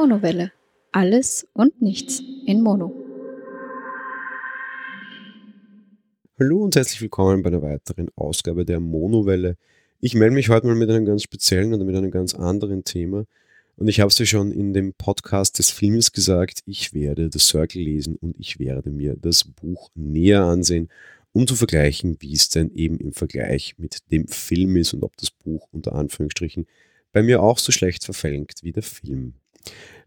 Monowelle. Alles und nichts in Mono. Hallo und herzlich willkommen bei einer weiteren Ausgabe der Monowelle. Ich melde mich heute mal mit einem ganz speziellen oder mit einem ganz anderen Thema. Und ich habe es ja schon in dem Podcast des Films gesagt, ich werde The Circle lesen und ich werde mir das Buch näher ansehen, um zu vergleichen, wie es denn eben im Vergleich mit dem Film ist und ob das Buch unter Anführungsstrichen bei mir auch so schlecht verfängt wie der Film.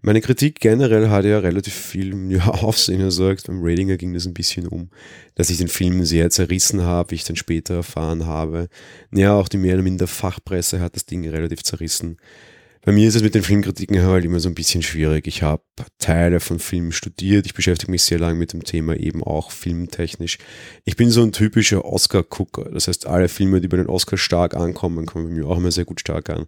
Meine Kritik generell hat ja relativ viel ja, Aufsehen erzeugt. Beim Ratinger ging das ein bisschen um, dass ich den Film sehr zerrissen habe, wie ich dann später erfahren habe. Ja, auch die mehr oder minder Fachpresse hat das Ding relativ zerrissen. Bei mir ist es mit den Filmkritiken halt immer so ein bisschen schwierig. Ich habe Teile von Filmen studiert. Ich beschäftige mich sehr lange mit dem Thema eben auch filmtechnisch. Ich bin so ein typischer Oscar-Gucker. Das heißt, alle Filme, die bei den Oscars stark ankommen, kommen bei mir auch immer sehr gut stark an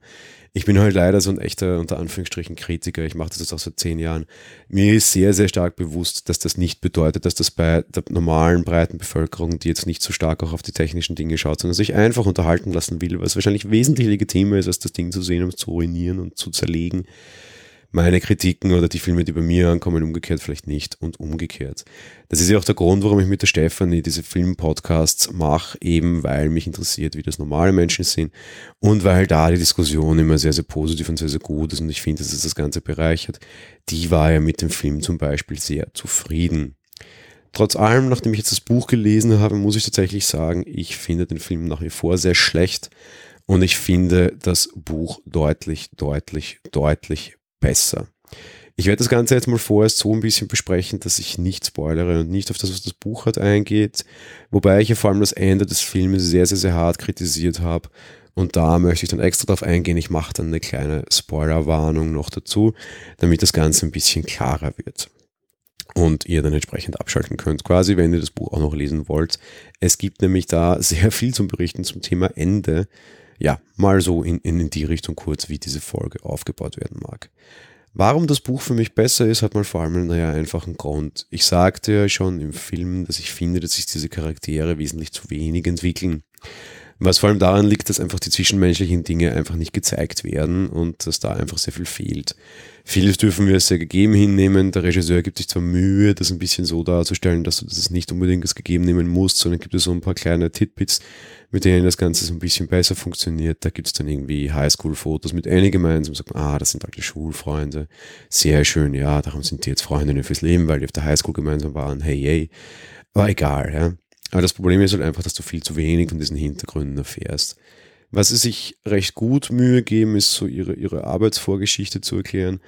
ich bin halt leider so ein echter, unter Anführungsstrichen, Kritiker. Ich mache das jetzt auch seit zehn Jahren. Mir ist sehr, sehr stark bewusst, dass das nicht bedeutet, dass das bei der normalen, breiten Bevölkerung, die jetzt nicht so stark auch auf die technischen Dinge schaut, sondern sich einfach unterhalten lassen will, was wahrscheinlich wesentlich legitimer ist, als das Ding zu sehen, um es zu ruinieren und zu zerlegen meine Kritiken oder die Filme, die bei mir ankommen, umgekehrt vielleicht nicht und umgekehrt. Das ist ja auch der Grund, warum ich mit der Stefanie diese Filmpodcasts mache, eben weil mich interessiert, wie das normale Menschen sind und weil da die Diskussion immer sehr, sehr positiv und sehr, sehr gut ist und ich finde, dass es das Ganze bereichert. Die war ja mit dem Film zum Beispiel sehr zufrieden. Trotz allem, nachdem ich jetzt das Buch gelesen habe, muss ich tatsächlich sagen, ich finde den Film nach wie vor sehr schlecht und ich finde das Buch deutlich, deutlich, deutlich besser. Ich werde das Ganze jetzt mal vorerst so ein bisschen besprechen, dass ich nicht spoilere und nicht auf das, was das Buch hat, eingeht. Wobei ich ja vor allem das Ende des Filmes sehr, sehr, sehr hart kritisiert habe. Und da möchte ich dann extra darauf eingehen. Ich mache dann eine kleine Spoilerwarnung noch dazu, damit das Ganze ein bisschen klarer wird. Und ihr dann entsprechend abschalten könnt, quasi, wenn ihr das Buch auch noch lesen wollt. Es gibt nämlich da sehr viel zum Berichten zum Thema Ende ja, mal so in, in die Richtung kurz, wie diese Folge aufgebaut werden mag. Warum das Buch für mich besser ist, hat mal vor allem naja, einfach einen Grund. Ich sagte ja schon im Film, dass ich finde, dass sich diese Charaktere wesentlich zu wenig entwickeln. Was vor allem daran liegt, dass einfach die zwischenmenschlichen Dinge einfach nicht gezeigt werden und dass da einfach sehr viel fehlt. Vieles dürfen wir sehr gegeben hinnehmen. Der Regisseur gibt sich zwar Mühe, das ein bisschen so darzustellen, dass du das nicht unbedingt als gegeben nehmen musst, sondern gibt es so ein paar kleine Titbits, mit denen das Ganze so ein bisschen besser funktioniert. Da gibt es dann irgendwie Highschool-Fotos mit Annie gemeinsam. Sagt man, ah, das sind alte Schulfreunde. Sehr schön, ja, darum sind die jetzt Freundinnen fürs Leben, weil die auf der Highschool gemeinsam waren. Hey, hey. Aber egal, ja. Aber das Problem ist halt einfach, dass du viel zu wenig von diesen Hintergründen erfährst. Was sie sich recht gut Mühe geben, ist so ihre, ihre Arbeitsvorgeschichte zu erklären.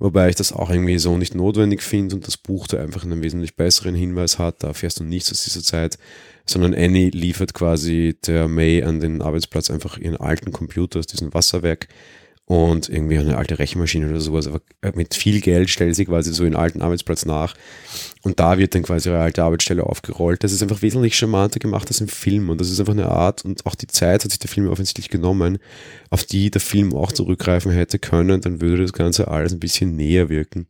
Wobei ich das auch irgendwie so nicht notwendig finde und das Buch da einfach einen wesentlich besseren Hinweis hat. Da erfährst du nichts aus dieser Zeit, sondern Annie liefert quasi der May an den Arbeitsplatz einfach ihren alten Computer aus diesem Wasserwerk und irgendwie eine alte Rechenmaschine oder sowas. Aber mit viel Geld stellt sie quasi so einen alten Arbeitsplatz nach. Und da wird dann quasi ihre alte Arbeitsstelle aufgerollt. Das ist einfach wesentlich charmanter gemacht als im Film. Und das ist einfach eine Art und auch die Zeit hat sich der Film offensichtlich genommen, auf die der Film auch zurückgreifen hätte können. Dann würde das Ganze alles ein bisschen näher wirken.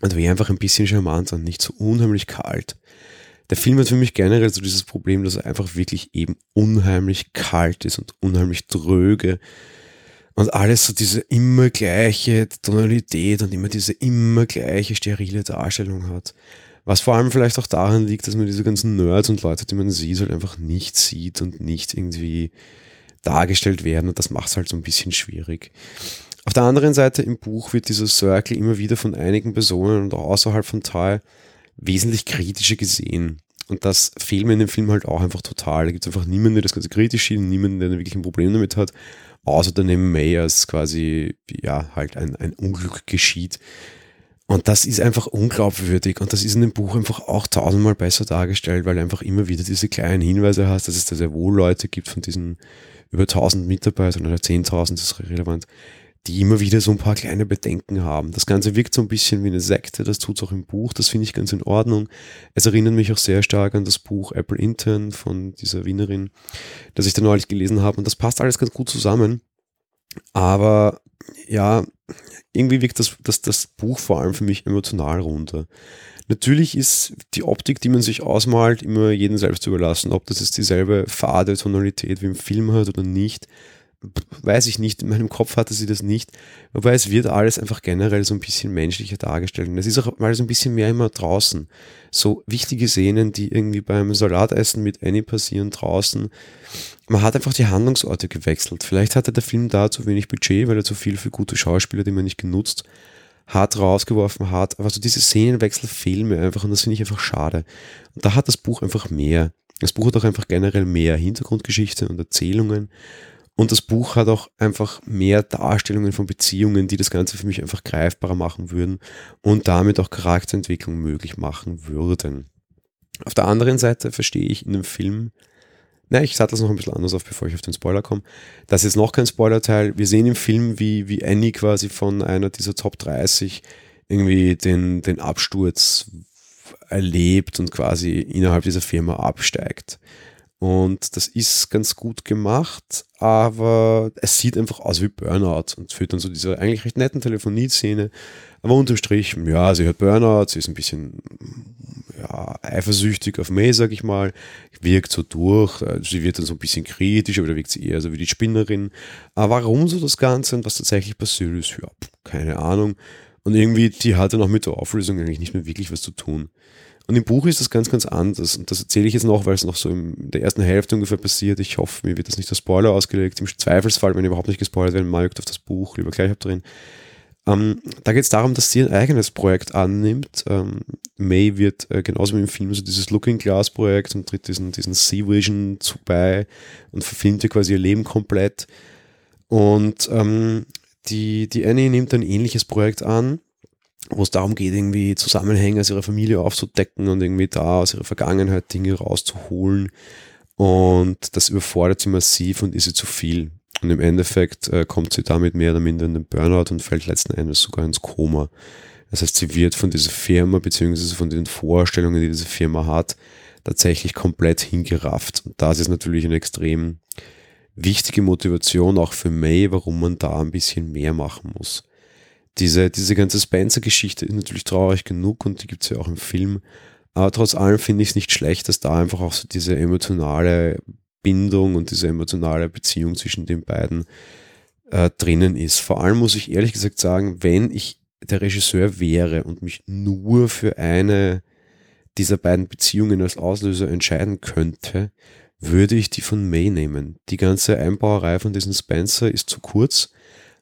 Und wäre einfach ein bisschen charmanter und nicht so unheimlich kalt. Der Film hat für mich generell so dieses Problem, dass er einfach wirklich eben unheimlich kalt ist und unheimlich dröge und alles so diese immer gleiche Tonalität und immer diese immer gleiche sterile Darstellung hat. Was vor allem vielleicht auch daran liegt, dass man diese ganzen Nerds und Leute, die man sieht, halt einfach nicht sieht und nicht irgendwie dargestellt werden und das macht es halt so ein bisschen schwierig. Auf der anderen Seite im Buch wird dieser Circle immer wieder von einigen Personen und auch außerhalb von Tal wesentlich kritischer gesehen. Und das fehlt mir in dem Film halt auch einfach total. Da gibt es einfach niemanden, der das Ganze kritisch sieht, niemanden, der wirklich ein Problem damit hat außer daneben Mayers quasi, ja, halt ein, ein Unglück geschieht. Und das ist einfach unglaubwürdig und das ist in dem Buch einfach auch tausendmal besser dargestellt, weil du einfach immer wieder diese kleinen Hinweise hast, dass es da sehr wohl Leute gibt von diesen über tausend Mitarbeitern oder zehntausend, das ist relevant, die immer wieder so ein paar kleine Bedenken haben. Das Ganze wirkt so ein bisschen wie eine Sekte, das tut es auch im Buch, das finde ich ganz in Ordnung. Es erinnert mich auch sehr stark an das Buch Apple Intern von dieser Wienerin, das ich da neulich gelesen habe und das passt alles ganz gut zusammen. Aber ja, irgendwie wirkt das, das, das Buch vor allem für mich emotional runter. Natürlich ist die Optik, die man sich ausmalt, immer jedem selbst überlassen, ob das jetzt dieselbe fade Tonalität wie im Film hat oder nicht weiß ich nicht, in meinem Kopf hatte sie das nicht, wobei es wird alles einfach generell so ein bisschen menschlicher dargestellt. Und es ist auch mal so ein bisschen mehr immer draußen. So wichtige Szenen, die irgendwie beim Salatessen mit Annie passieren draußen. Man hat einfach die Handlungsorte gewechselt. Vielleicht hatte der Film da zu wenig Budget, weil er zu viel für gute Schauspieler, die man nicht genutzt hat, rausgeworfen hat. Aber so diese Szenenwechsel fehlen mir einfach und das finde ich einfach schade. Und da hat das Buch einfach mehr. Das Buch hat auch einfach generell mehr Hintergrundgeschichte und Erzählungen. Und das Buch hat auch einfach mehr Darstellungen von Beziehungen, die das Ganze für mich einfach greifbarer machen würden und damit auch Charakterentwicklung möglich machen würden. Auf der anderen Seite verstehe ich in dem Film, na, ich sage das noch ein bisschen anders auf, bevor ich auf den Spoiler komme. Das ist noch kein Spoilerteil. Wir sehen im Film, wie, wie Annie quasi von einer dieser Top 30 irgendwie den, den Absturz erlebt und quasi innerhalb dieser Firma absteigt. Und das ist ganz gut gemacht, aber es sieht einfach aus wie Burnout und führt dann so diese eigentlich recht netten Telefonie-Szene. Aber unterm Strich, ja, sie hat Burnout, sie ist ein bisschen ja, eifersüchtig auf May, sag ich mal, wirkt so durch, sie wird dann so ein bisschen kritisch, aber da wirkt sie eher so wie die Spinnerin. Aber warum so das Ganze und was tatsächlich passiert ist, ja, keine Ahnung. Und irgendwie, die hat dann auch mit der Auflösung eigentlich nicht mehr wirklich was zu tun. Und im Buch ist das ganz, ganz anders. Und das erzähle ich jetzt noch, weil es noch so in der ersten Hälfte ungefähr passiert. Ich hoffe, mir wird das nicht als Spoiler ausgelegt. Im Zweifelsfall, wenn überhaupt nicht gespoilert werden mögt auf das Buch, lieber gleich habt drin. Ähm, da geht es darum, dass sie ein eigenes Projekt annimmt. Ähm, May wird äh, genauso wie im Film so dieses Looking Glass Projekt und tritt diesen, diesen Sea Vision zu bei und verfilmt ihr quasi ihr Leben komplett. Und ähm, die, die Annie nimmt ein ähnliches Projekt an wo es darum geht, irgendwie Zusammenhänge aus ihrer Familie aufzudecken und irgendwie da aus ihrer Vergangenheit Dinge rauszuholen. Und das überfordert sie massiv und ist sie zu viel. Und im Endeffekt äh, kommt sie damit mehr oder minder in den Burnout und fällt letzten Endes sogar ins Koma. Das heißt, sie wird von dieser Firma beziehungsweise von den Vorstellungen, die diese Firma hat, tatsächlich komplett hingerafft. Und das ist natürlich eine extrem wichtige Motivation auch für May, warum man da ein bisschen mehr machen muss diese, diese ganze Spencer-Geschichte ist natürlich traurig genug und die gibt es ja auch im Film. Aber trotz allem finde ich es nicht schlecht, dass da einfach auch so diese emotionale Bindung und diese emotionale Beziehung zwischen den beiden äh, drinnen ist. Vor allem muss ich ehrlich gesagt sagen, wenn ich der Regisseur wäre und mich nur für eine dieser beiden Beziehungen als Auslöser entscheiden könnte, würde ich die von May nehmen. Die ganze Einbauerei von diesem Spencer ist zu kurz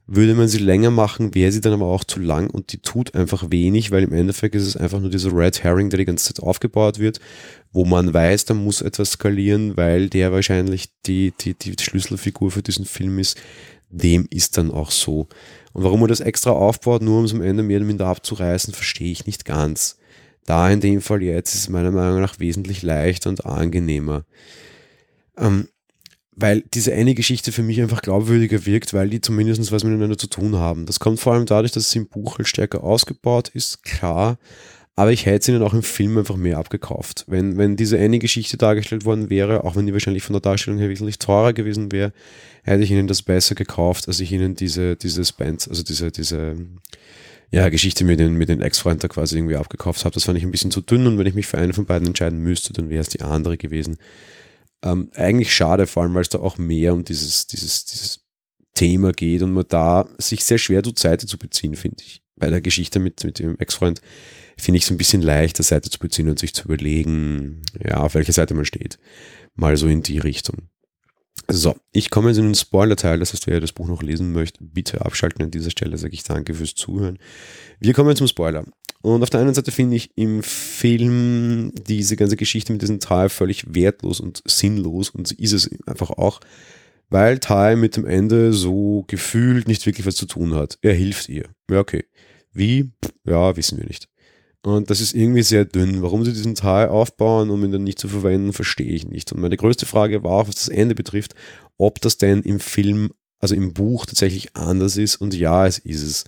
würde man sie länger machen, wäre sie dann aber auch zu lang und die tut einfach wenig, weil im Endeffekt ist es einfach nur dieser Red Herring, der die ganze Zeit aufgebaut wird, wo man weiß, da muss etwas skalieren, weil der wahrscheinlich die, die, die Schlüsselfigur für diesen Film ist. Dem ist dann auch so. Und warum man das extra aufbaut, nur um es am Ende mehr oder minder abzureißen, verstehe ich nicht ganz. Da in dem Fall jetzt ist es meiner Meinung nach wesentlich leichter und angenehmer. Ähm, weil diese eine Geschichte für mich einfach glaubwürdiger wirkt, weil die zumindest was miteinander zu tun haben. Das kommt vor allem dadurch, dass es im Buch halt stärker ausgebaut ist, klar. Aber ich hätte es ihnen auch im Film einfach mehr abgekauft. Wenn, wenn diese eine Geschichte dargestellt worden wäre, auch wenn die wahrscheinlich von der Darstellung her wesentlich teurer gewesen wäre, hätte ich ihnen das besser gekauft, als ich ihnen diese, dieses Band, also diese, diese, ja, Geschichte mit den, mit den Ex-Freunden quasi irgendwie abgekauft habe. Das fand ich ein bisschen zu dünn und wenn ich mich für eine von beiden entscheiden müsste, dann wäre es die andere gewesen. Ähm, eigentlich schade, vor allem, weil es da auch mehr um dieses, dieses, dieses Thema geht und man da sich sehr schwer tut, Seite zu beziehen, finde ich. Bei der Geschichte mit, mit dem Ex-Freund finde ich es ein bisschen leichter, Seite zu beziehen und sich zu überlegen, ja, auf welcher Seite man steht. Mal so in die Richtung. So, ich komme jetzt in den Spoiler-Teil, das heißt, wer das Buch noch lesen möchte, bitte abschalten an dieser Stelle, sage ich danke fürs Zuhören. Wir kommen zum Spoiler. Und auf der einen Seite finde ich im Film diese ganze Geschichte mit diesem Teil völlig wertlos und sinnlos und ist es einfach auch, weil Ty mit dem Ende so gefühlt nicht wirklich was zu tun hat. Er hilft ihr. Ja, okay. Wie? Ja, wissen wir nicht. Und das ist irgendwie sehr dünn. Warum sie diesen Teil aufbauen, um ihn dann nicht zu verwenden, verstehe ich nicht. Und meine größte Frage war auch, was das Ende betrifft, ob das denn im Film, also im Buch tatsächlich anders ist. Und ja, es ist es.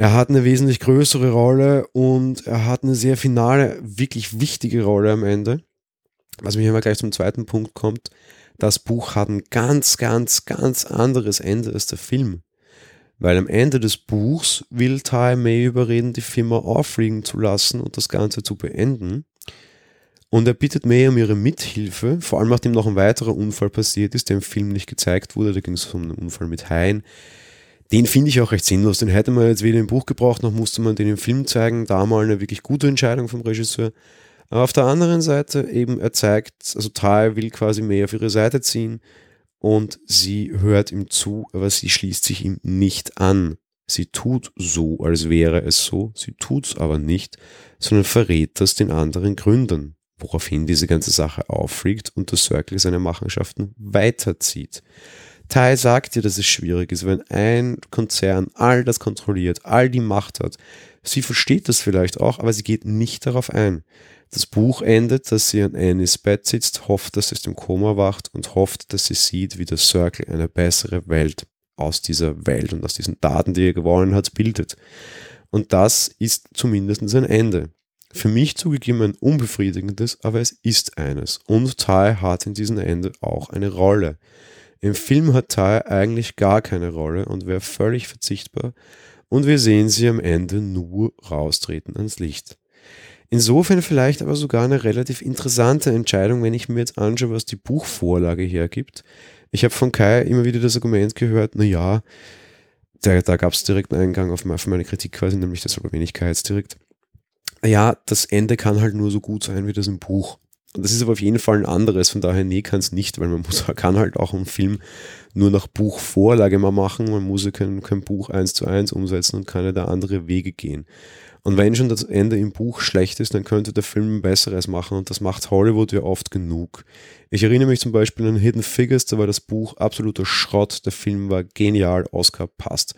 Er hat eine wesentlich größere Rolle und er hat eine sehr finale, wirklich wichtige Rolle am Ende. Was mich immer gleich zum zweiten Punkt kommt. Das Buch hat ein ganz, ganz, ganz anderes Ende als der Film. Weil am Ende des Buchs will Ty May überreden, die Firma auffliegen zu lassen und das Ganze zu beenden. Und er bittet May um ihre Mithilfe, vor allem nachdem noch ein weiterer Unfall passiert ist, der im Film nicht gezeigt wurde. Da ging es um einen Unfall mit Haien. Den finde ich auch recht sinnlos. Den hätte man jetzt weder im Buch gebraucht, noch musste man den im Film zeigen. Da mal eine wirklich gute Entscheidung vom Regisseur. Aber auf der anderen Seite eben, er zeigt, also Ty will quasi May auf ihre Seite ziehen und sie hört ihm zu, aber sie schließt sich ihm nicht an. Sie tut so, als wäre es so, sie tut's aber nicht, sondern verrät das den anderen Gründern woraufhin diese ganze Sache auffliegt und der Circle seine Machenschaften weiterzieht. Tai sagt dir, dass es schwierig ist, wenn ein Konzern all das kontrolliert, all die Macht hat. Sie versteht das vielleicht auch, aber sie geht nicht darauf ein. Das Buch endet, dass sie an Annies Bett sitzt, hofft, dass sie aus dem Koma wacht und hofft, dass sie sieht, wie der Circle eine bessere Welt aus dieser Welt und aus diesen Daten, die er gewonnen hat, bildet. Und das ist zumindest ein Ende. Für mich zugegeben ein unbefriedigendes, aber es ist eines. Und Ty hat in diesem Ende auch eine Rolle. Im Film hat Ty eigentlich gar keine Rolle und wäre völlig verzichtbar. Und wir sehen sie am Ende nur raustreten ans Licht. Insofern vielleicht aber sogar eine relativ interessante Entscheidung, wenn ich mir jetzt anschaue, was die Buchvorlage hergibt. Ich habe von Kai immer wieder das Argument gehört, na ja, da, da gab es direkt einen Eingang auf meine Kritik quasi, nämlich das direkt ja, das Ende kann halt nur so gut sein wie das im Buch. Und das ist aber auf jeden Fall ein anderes, von daher nee, kann es nicht, weil man muss, kann halt auch einen Film nur nach Buchvorlage mal machen, man muss ja kein, kein Buch eins zu eins umsetzen und kann ja da andere Wege gehen. Und wenn schon das Ende im Buch schlecht ist, dann könnte der Film ein besseres machen und das macht Hollywood ja oft genug. Ich erinnere mich zum Beispiel an Hidden Figures, da war das Buch absoluter Schrott, der Film war genial, Oscar passt.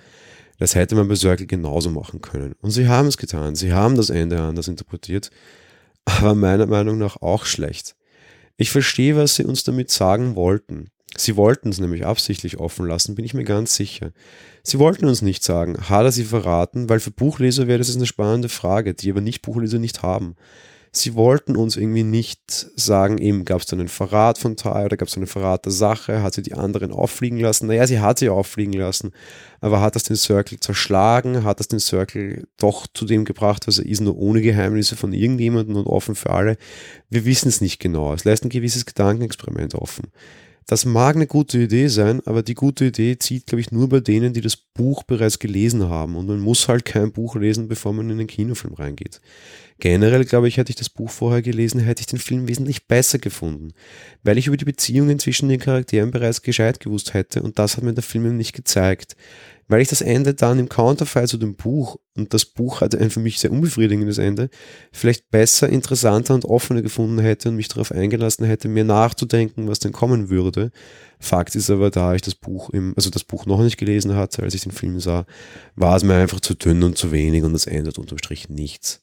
Das hätte man bei Circle genauso machen können. Und sie haben es getan. Sie haben das Ende anders interpretiert, aber meiner Meinung nach auch schlecht. Ich verstehe, was sie uns damit sagen wollten. Sie wollten es nämlich absichtlich offen lassen, bin ich mir ganz sicher. Sie wollten uns nicht sagen, hat er sie verraten, weil für Buchleser wäre das eine spannende Frage, die aber nicht Buchleser nicht haben sie wollten uns irgendwie nicht sagen, eben gab es dann einen Verrat von Tai oder gab es einen Verrat der Sache, hat sie die anderen auffliegen lassen. Naja, sie hat sie auffliegen lassen, aber hat das den Circle zerschlagen, hat das den Circle doch zu dem gebracht, was er ist, nur ohne Geheimnisse von irgendjemandem und offen für alle. Wir wissen es nicht genau. Es lässt ein gewisses Gedankenexperiment offen. Das mag eine gute Idee sein, aber die gute Idee zieht, glaube ich, nur bei denen, die das Buch bereits gelesen haben. Und man muss halt kein Buch lesen, bevor man in den Kinofilm reingeht. Generell, glaube ich, hätte ich das Buch vorher gelesen, hätte ich den Film wesentlich besser gefunden, weil ich über die Beziehungen zwischen den Charakteren bereits gescheit gewusst hätte und das hat mir der Film nicht gezeigt. Weil ich das Ende dann im Counterfall zu dem Buch, und das Buch hatte ein für mich sehr unbefriedigendes Ende, vielleicht besser, interessanter und offener gefunden hätte und mich darauf eingelassen hätte, mir nachzudenken, was denn kommen würde. Fakt ist aber, da ich das Buch im, also das Buch noch nicht gelesen hatte, als ich den Film sah, war es mir einfach zu dünn und zu wenig und es ändert unterm Strich nichts.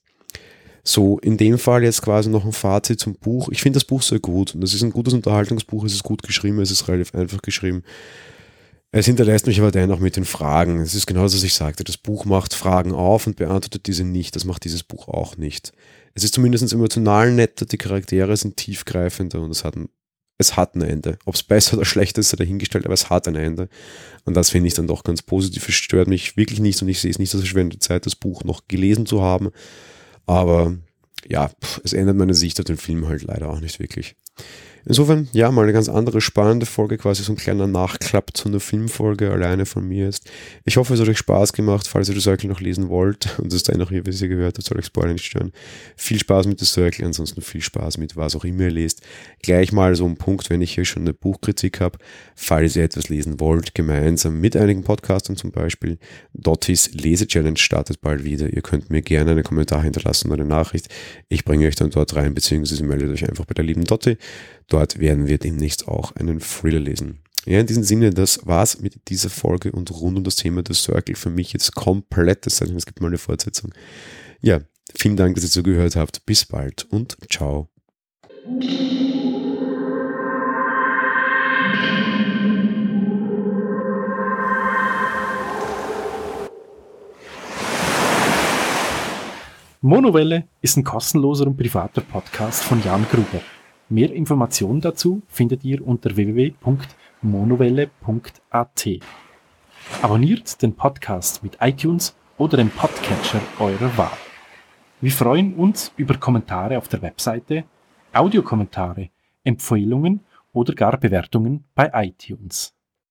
So, in dem Fall jetzt quasi noch ein Fazit zum Buch. Ich finde das Buch sehr gut. Das ist ein gutes Unterhaltungsbuch, es ist gut geschrieben, es ist relativ einfach geschrieben. Es hinterlässt mich aber dennoch mit den Fragen. Es ist genau das, was ich sagte. Das Buch macht Fragen auf und beantwortet diese nicht. Das macht dieses Buch auch nicht. Es ist zumindest emotional netter, die Charaktere sind tiefgreifender und es hat ein, es hat ein Ende. Ob es besser oder schlechter ist, sei dahingestellt, aber es hat ein Ende. Und das finde ich dann doch ganz positiv. Es stört mich wirklich nicht und ich sehe es nicht als verschwendete Zeit, das Buch noch gelesen zu haben. Aber ja, es ändert meine Sicht auf den Film halt leider auch nicht wirklich. Insofern, ja, mal eine ganz andere spannende Folge, quasi so ein kleiner Nachklapp zu einer Filmfolge alleine von mir ist. Ich hoffe, es hat euch Spaß gemacht, falls ihr das Circle noch lesen wollt und es dann noch hier, wie ihr gehört habt, soll euch Spoiler nicht stören. Viel Spaß mit der Circle, ansonsten viel Spaß mit was auch immer ihr lest. Gleich mal so ein Punkt, wenn ich hier schon eine Buchkritik habe, falls ihr etwas lesen wollt, gemeinsam mit einigen Podcastern zum Beispiel. Dottis Lese-Challenge startet bald wieder. Ihr könnt mir gerne einen Kommentar hinterlassen oder eine Nachricht. Ich bringe euch dann dort rein, beziehungsweise meldet euch einfach bei der lieben Dotti. Dort werden wir demnächst auch einen Thriller lesen. Ja, in diesem Sinne, das war's mit dieser Folge und rund um das Thema des Circle für mich jetzt komplett. Es es gibt mal eine Fortsetzung. Ja, vielen Dank, dass ihr zugehört habt. Bis bald und ciao. Monowelle ist ein kostenloser und privater Podcast von Jan Gruber. Mehr Informationen dazu findet ihr unter www.monowelle.at. Abonniert den Podcast mit iTunes oder dem Podcatcher eurer Wahl. Wir freuen uns über Kommentare auf der Webseite Audiokommentare, Empfehlungen oder gar Bewertungen bei iTunes.